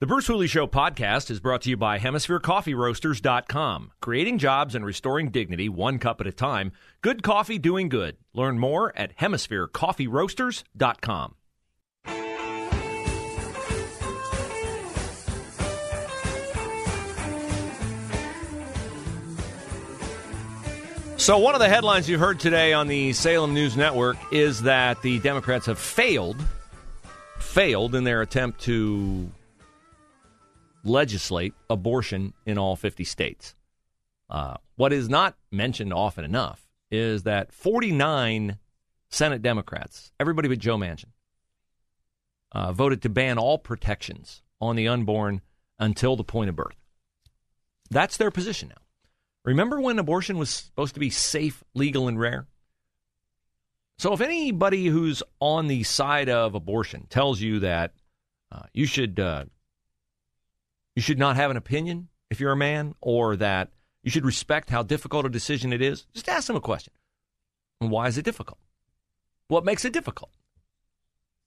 The Bruce Hooley Show podcast is brought to you by HemisphereCoffeeRoasters.com. Creating jobs and restoring dignity one cup at a time. Good coffee doing good. Learn more at HemisphereCoffeeRoasters.com. So, one of the headlines you heard today on the Salem News Network is that the Democrats have failed, failed in their attempt to legislate abortion in all 50 states. Uh, what is not mentioned often enough is that 49 Senate Democrats, everybody but Joe Manchin, uh, voted to ban all protections on the unborn until the point of birth. That's their position now. Remember when abortion was supposed to be safe, legal, and rare? So if anybody who's on the side of abortion tells you that uh, you should uh, you should not have an opinion if you're a man, or that you should respect how difficult a decision it is, just ask them a question. Why is it difficult? What makes it difficult?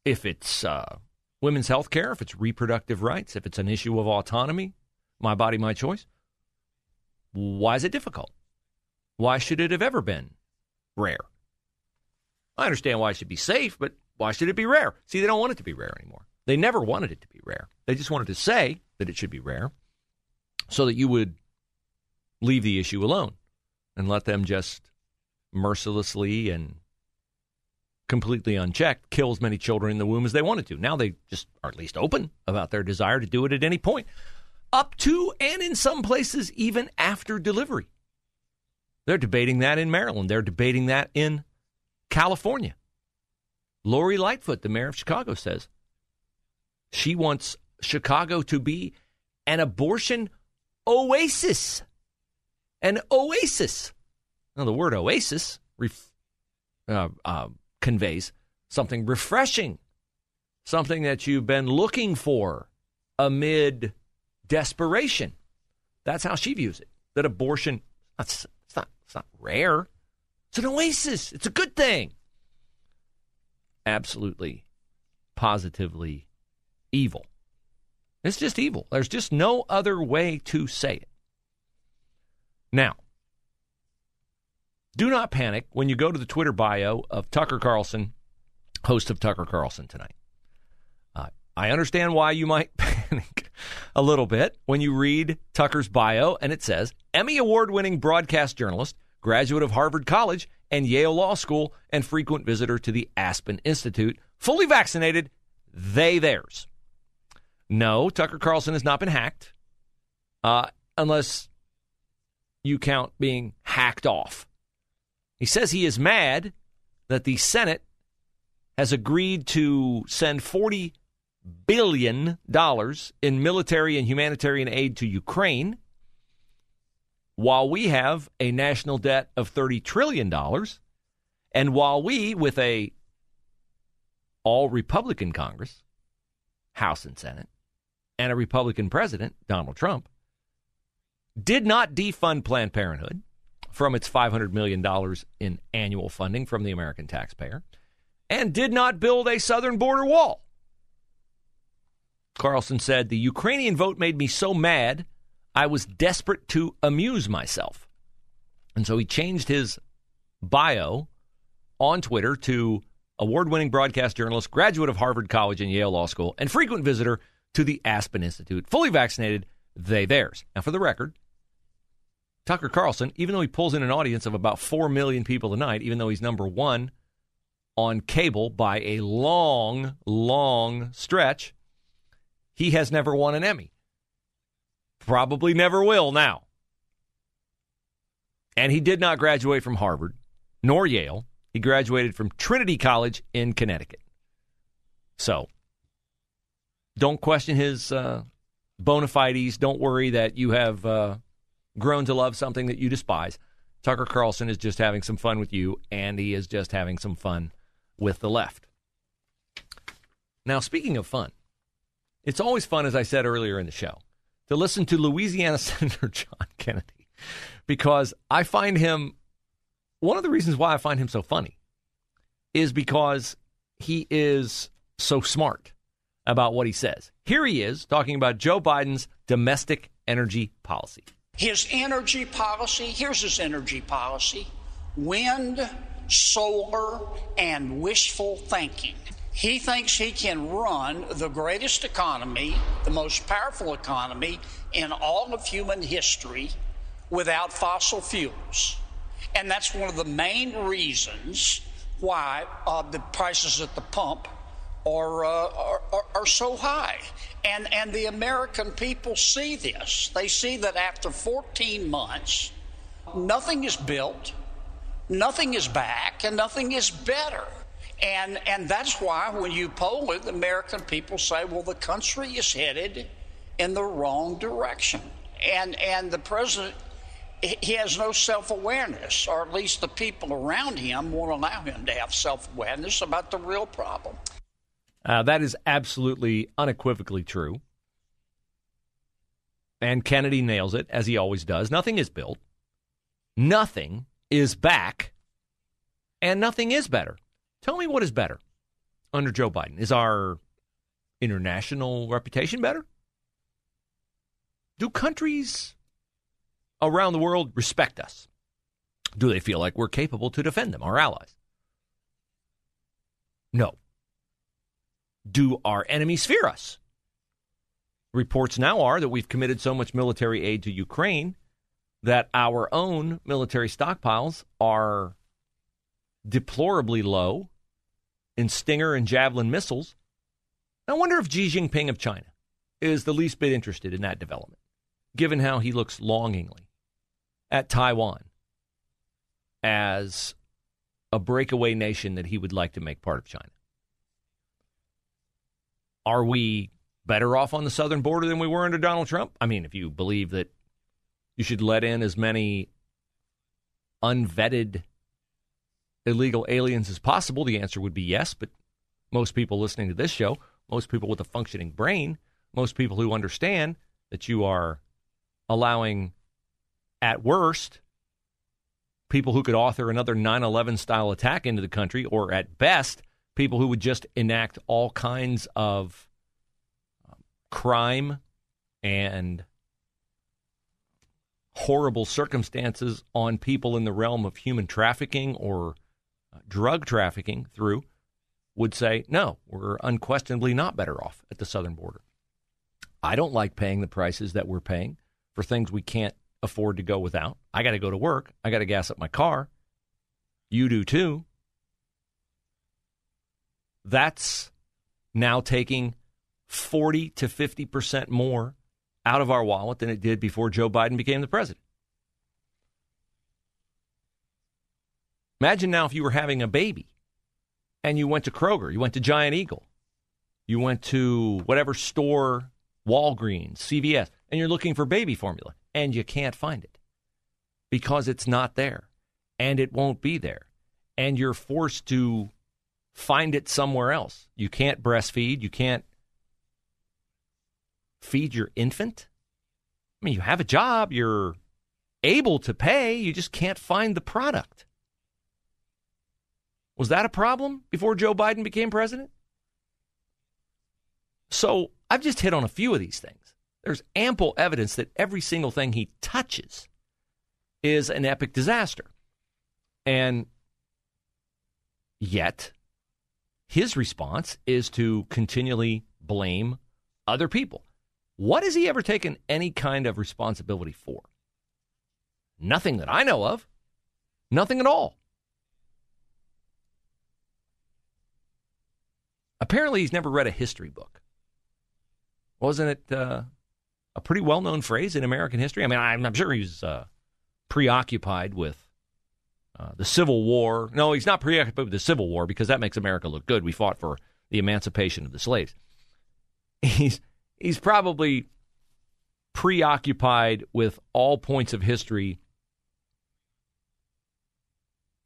If it's uh, women's health care, if it's reproductive rights, if it's an issue of autonomy, my body, my choice, why is it difficult? Why should it have ever been rare? I understand why it should be safe, but why should it be rare? See, they don't want it to be rare anymore. They never wanted it to be rare. They just wanted to say that it should be rare so that you would leave the issue alone and let them just mercilessly and completely unchecked kill as many children in the womb as they wanted to. Now they just are at least open about their desire to do it at any point, up to and in some places even after delivery. They're debating that in Maryland. They're debating that in California. Lori Lightfoot, the mayor of Chicago, says she wants Chicago to be an abortion oasis. An oasis. Now, the word oasis ref- uh, uh, conveys something refreshing, something that you've been looking for amid desperation. That's how she views it. That abortion, it's, it's, not, it's not rare. It's an oasis. It's a good thing. Absolutely, positively evil. It's just evil. There's just no other way to say it. Now, do not panic when you go to the Twitter bio of Tucker Carlson, host of Tucker Carlson tonight. Uh, I understand why you might panic a little bit when you read Tucker's bio, and it says Emmy award winning broadcast journalist, graduate of Harvard College and Yale Law School, and frequent visitor to the Aspen Institute, fully vaccinated, they theirs. No, Tucker Carlson has not been hacked, uh, unless you count being hacked off. He says he is mad that the Senate has agreed to send $40 billion in military and humanitarian aid to Ukraine, while we have a national debt of $30 trillion, and while we, with a all Republican Congress, House and Senate, and a Republican president, Donald Trump, did not defund Planned Parenthood from its $500 million in annual funding from the American taxpayer, and did not build a southern border wall. Carlson said, The Ukrainian vote made me so mad, I was desperate to amuse myself. And so he changed his bio on Twitter to award winning broadcast journalist, graduate of Harvard College and Yale Law School, and frequent visitor to the Aspen Institute. Fully vaccinated, they theirs. Now, for the record, Tucker Carlson, even though he pulls in an audience of about 4 million people a night, even though he's number one on cable by a long, long stretch, he has never won an Emmy. Probably never will now. And he did not graduate from Harvard nor Yale. He graduated from Trinity College in Connecticut. So don't question his uh, bona fides. Don't worry that you have uh, grown to love something that you despise. Tucker Carlson is just having some fun with you, and he is just having some fun with the left. Now, speaking of fun, it's always fun, as I said earlier in the show, to listen to Louisiana Senator John Kennedy because I find him one of the reasons why I find him so funny is because he is so smart about what he says. Here he is talking about Joe Biden's domestic energy policy. His energy policy here's his energy policy wind, solar, and wishful thinking. He thinks he can run the greatest economy, the most powerful economy in all of human history without fossil fuels. And that's one of the main reasons why uh, the prices at the pump are, uh, are, are, are, so high. And, and the American people see this. They see that after 14 months, nothing is built, nothing is back, and nothing is better. And, and that's why when you poll it, the American people say, well, the country is headed in the wrong direction. And, and the president, he has no self awareness, or at least the people around him won't allow him to have self awareness about the real problem. Uh, that is absolutely unequivocally true. And Kennedy nails it, as he always does. Nothing is built, nothing is back, and nothing is better. Tell me what is better under Joe Biden. Is our international reputation better? Do countries around the world respect us? Do they feel like we're capable to defend them, our allies? No. Do our enemies fear us? Reports now are that we've committed so much military aid to Ukraine that our own military stockpiles are deplorably low in Stinger and Javelin missiles. I wonder if Xi Jinping of China is the least bit interested in that development, given how he looks longingly at Taiwan as a breakaway nation that he would like to make part of China. Are we better off on the southern border than we were under Donald Trump? I mean, if you believe that you should let in as many unvetted illegal aliens as possible? The answer would be yes, but most people listening to this show, most people with a functioning brain, most people who understand that you are allowing, at worst, people who could author another 9 11 style attack into the country, or at best, people who would just enact all kinds of um, crime and horrible circumstances on people in the realm of human trafficking or drug trafficking through would say, no, we're unquestionably not better off at the southern border. I don't like paying the prices that we're paying for things we can't afford to go without. I got to go to work. I got to gas up my car. You do too. That's now taking 40 to 50% more out of our wallet than it did before Joe Biden became the president. Imagine now if you were having a baby and you went to Kroger, you went to Giant Eagle, you went to whatever store, Walgreens, CVS, and you're looking for baby formula and you can't find it because it's not there and it won't be there. And you're forced to find it somewhere else. You can't breastfeed, you can't feed your infant. I mean, you have a job, you're able to pay, you just can't find the product. Was that a problem before Joe Biden became president? So I've just hit on a few of these things. There's ample evidence that every single thing he touches is an epic disaster. And yet, his response is to continually blame other people. What has he ever taken any kind of responsibility for? Nothing that I know of. Nothing at all. Apparently, he's never read a history book. Wasn't it uh, a pretty well known phrase in American history? I mean, I'm, I'm sure he's uh, preoccupied with uh, the Civil War. No, he's not preoccupied with the Civil War because that makes America look good. We fought for the emancipation of the slaves. He's he's probably preoccupied with all points of history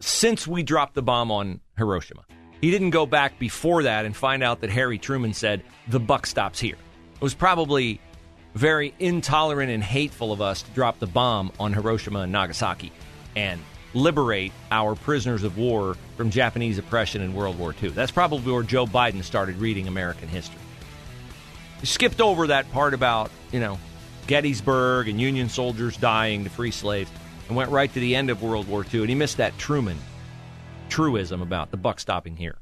since we dropped the bomb on Hiroshima. He didn't go back before that and find out that Harry Truman said, the buck stops here. It was probably very intolerant and hateful of us to drop the bomb on Hiroshima and Nagasaki and liberate our prisoners of war from Japanese oppression in World War II. That's probably where Joe Biden started reading American history. He skipped over that part about, you know, Gettysburg and Union soldiers dying to free slaves and went right to the end of World War II. And he missed that Truman truism about the buck stopping here.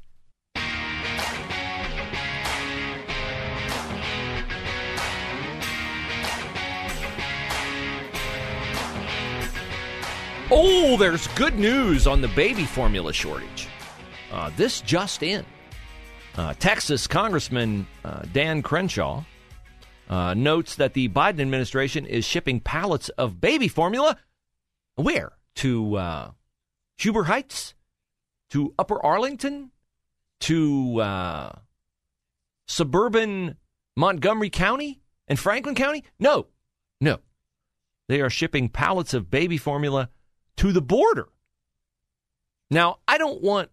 Oh, there's good news on the baby formula shortage. Uh, this just in. Uh, Texas Congressman uh, Dan Crenshaw uh, notes that the Biden administration is shipping pallets of baby formula where? To uh, Huber Heights? To Upper Arlington? To uh, suburban Montgomery County and Franklin County? No, no. They are shipping pallets of baby formula to the border. Now, I don't want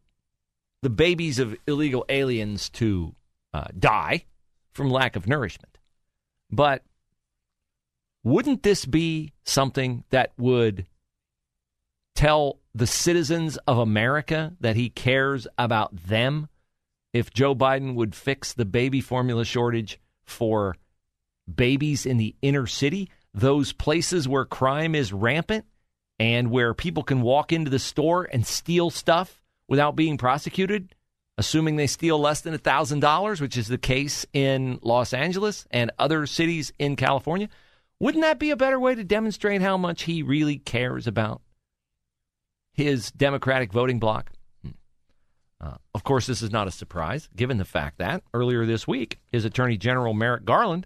the babies of illegal aliens to uh, die from lack of nourishment. But wouldn't this be something that would tell the citizens of America that he cares about them if Joe Biden would fix the baby formula shortage for babies in the inner city, those places where crime is rampant and where people can walk into the store and steal stuff without being prosecuted, assuming they steal less than $1,000, which is the case in Los Angeles and other cities in California. Wouldn't that be a better way to demonstrate how much he really cares about his Democratic voting bloc? Hmm. Uh, of course, this is not a surprise, given the fact that earlier this week, his Attorney General Merrick Garland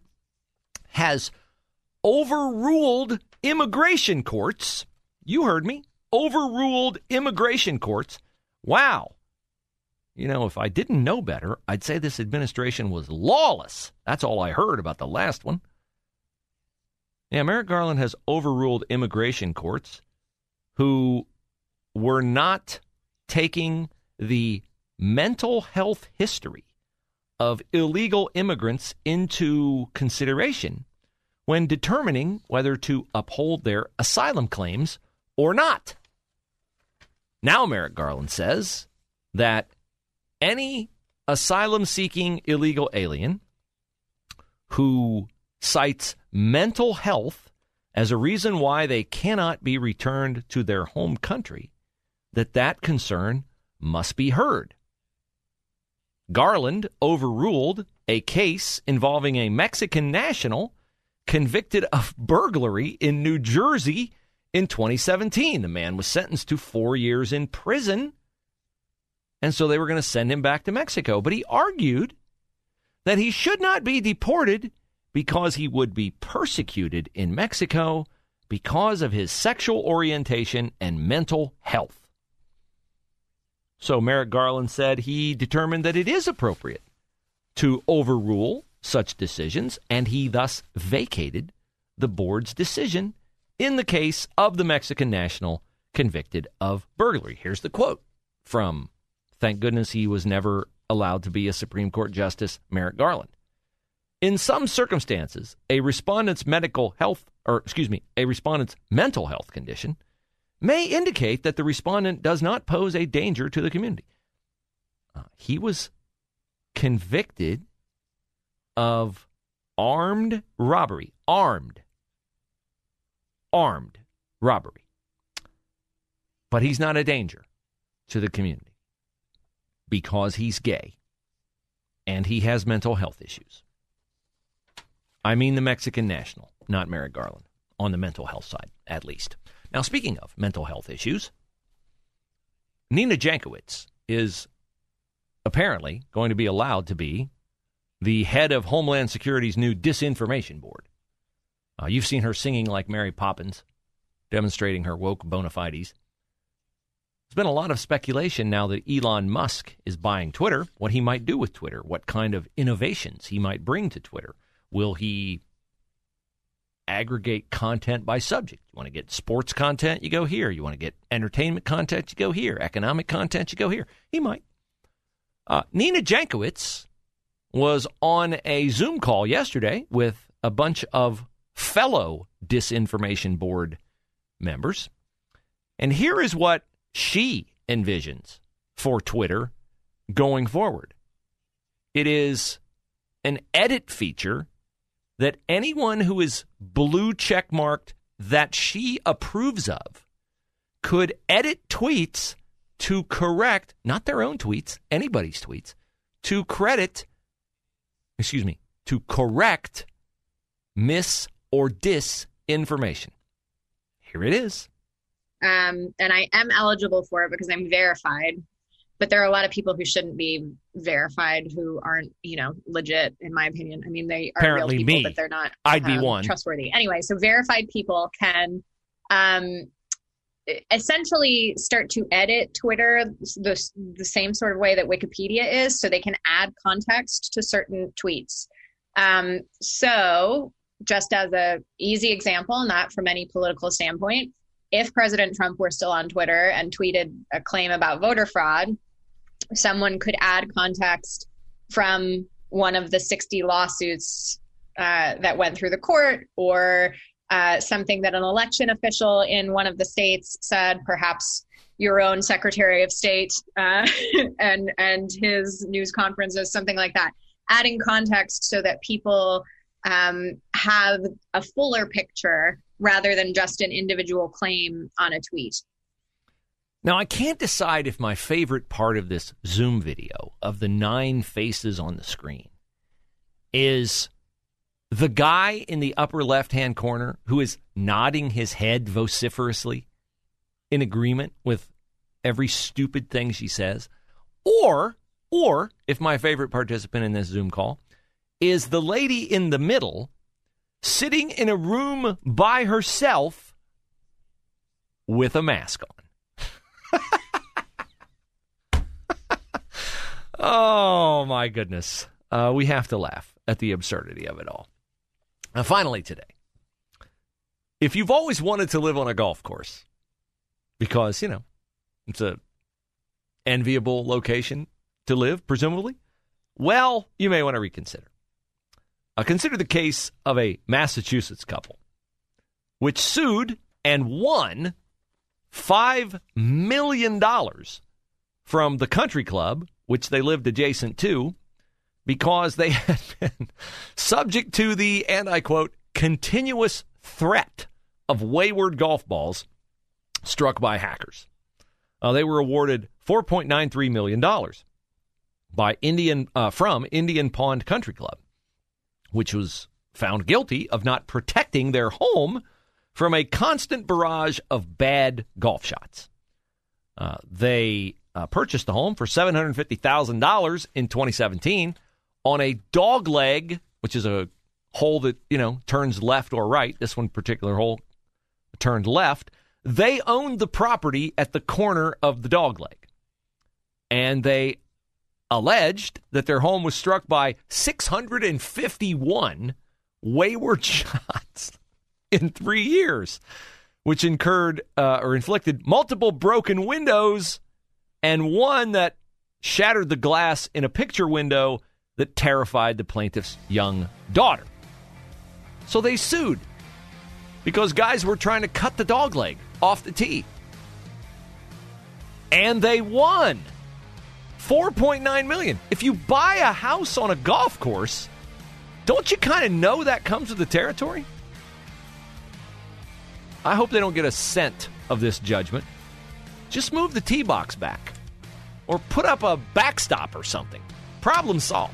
has overruled immigration courts. You heard me. Overruled immigration courts. Wow. You know, if I didn't know better, I'd say this administration was lawless. That's all I heard about the last one. Yeah, Merrick Garland has overruled immigration courts who were not taking the mental health history of illegal immigrants into consideration when determining whether to uphold their asylum claims or not. Now, Merrick Garland says that any asylum seeking illegal alien who cites mental health as a reason why they cannot be returned to their home country that that concern must be heard. Garland overruled a case involving a Mexican national convicted of burglary in New Jersey in 2017. The man was sentenced to four years in prison, and so they were going to send him back to Mexico. But he argued that he should not be deported because he would be persecuted in Mexico because of his sexual orientation and mental health. So Merrick Garland said he determined that it is appropriate to overrule such decisions, and he thus vacated the board's decision in the case of the Mexican national convicted of burglary. Here's the quote from, thank goodness he was never allowed to be a Supreme Court Justice, Merrick Garland. In some circumstances, a respondent's medical health, or excuse me, a respondent's mental health condition may indicate that the respondent does not pose a danger to the community. Uh, he was convicted of armed robbery, armed, armed robbery. But he's not a danger to the community because he's gay and he has mental health issues. I mean the Mexican national, not Merrick Garland, on the mental health side, at least. Now, speaking of mental health issues, Nina Jankowicz is apparently going to be allowed to be the head of Homeland Security's new disinformation board. Uh, you've seen her singing like Mary Poppins, demonstrating her woke bona fides. There's been a lot of speculation now that Elon Musk is buying Twitter, what he might do with Twitter, what kind of innovations he might bring to Twitter. Will he aggregate content by subject. You want to get sports content, you go here. You want to get entertainment content, you go here. Economic content, you go here. He might. Uh, Nina Jankowicz was on a Zoom call yesterday with a bunch of fellow disinformation board members. And here is what she envisions for Twitter going forward it is an edit feature that anyone who is blue check marked that she approves of could edit tweets to correct, not their own tweets, anybody's tweets, to credit, excuse me, to correct mis or disinformation. Here it is. Um, and I am eligible for it because I'm verified. But there are a lot of people who shouldn't be verified who aren't, you know, legit. In my opinion, I mean, they are Apparently real people, me. but they're not. I'd be um, one. trustworthy. Anyway, so verified people can um, essentially start to edit Twitter the, the same sort of way that Wikipedia is, so they can add context to certain tweets. Um, so, just as a easy example, not from any political standpoint, if President Trump were still on Twitter and tweeted a claim about voter fraud, someone could add context from one of the 60 lawsuits uh, that went through the court or uh, something that an election official in one of the states said, perhaps your own Secretary of State uh, and and his news conferences, something like that. Adding context so that people um, have a fuller picture rather than just an individual claim on a tweet. Now, I can't decide if my favorite part of this Zoom video of the nine faces on the screen is the guy in the upper left hand corner who is nodding his head vociferously in agreement with every stupid thing she says, or, or if my favorite participant in this Zoom call is the lady in the middle sitting in a room by herself with a mask on. oh my goodness. Uh, we have to laugh at the absurdity of it all. Now, finally, today, if you've always wanted to live on a golf course, because, you know, it's a enviable location to live, presumably, well, you may want to reconsider. Uh, consider the case of a Massachusetts couple which sued and won $5 million from the country club, which they lived adjacent to, because they had been subject to the, and I quote, continuous threat of wayward golf balls struck by hackers. Uh, they were awarded $4.93 million by Indian uh, from Indian Pond Country Club, which was found guilty of not protecting their home from a constant barrage of bad golf shots. Uh, they uh, purchased the home for $750,000 in 2017 on a dog leg, which is a hole that, you know, turns left or right. This one particular hole turned left. They owned the property at the corner of the dog leg. And they alleged that their home was struck by 651 wayward shots in three years, which incurred uh, or inflicted multiple broken windows and one that shattered the glass in a picture window that terrified the plaintiff's young daughter. So they sued because guys were trying to cut the dog leg off the tee. And they won 4.9 million. If you buy a house on a golf course, don't you kind of know that comes with the territory? I hope they don't get a cent of this judgment. Just move the tee box back or put up a backstop or something. Problem solved.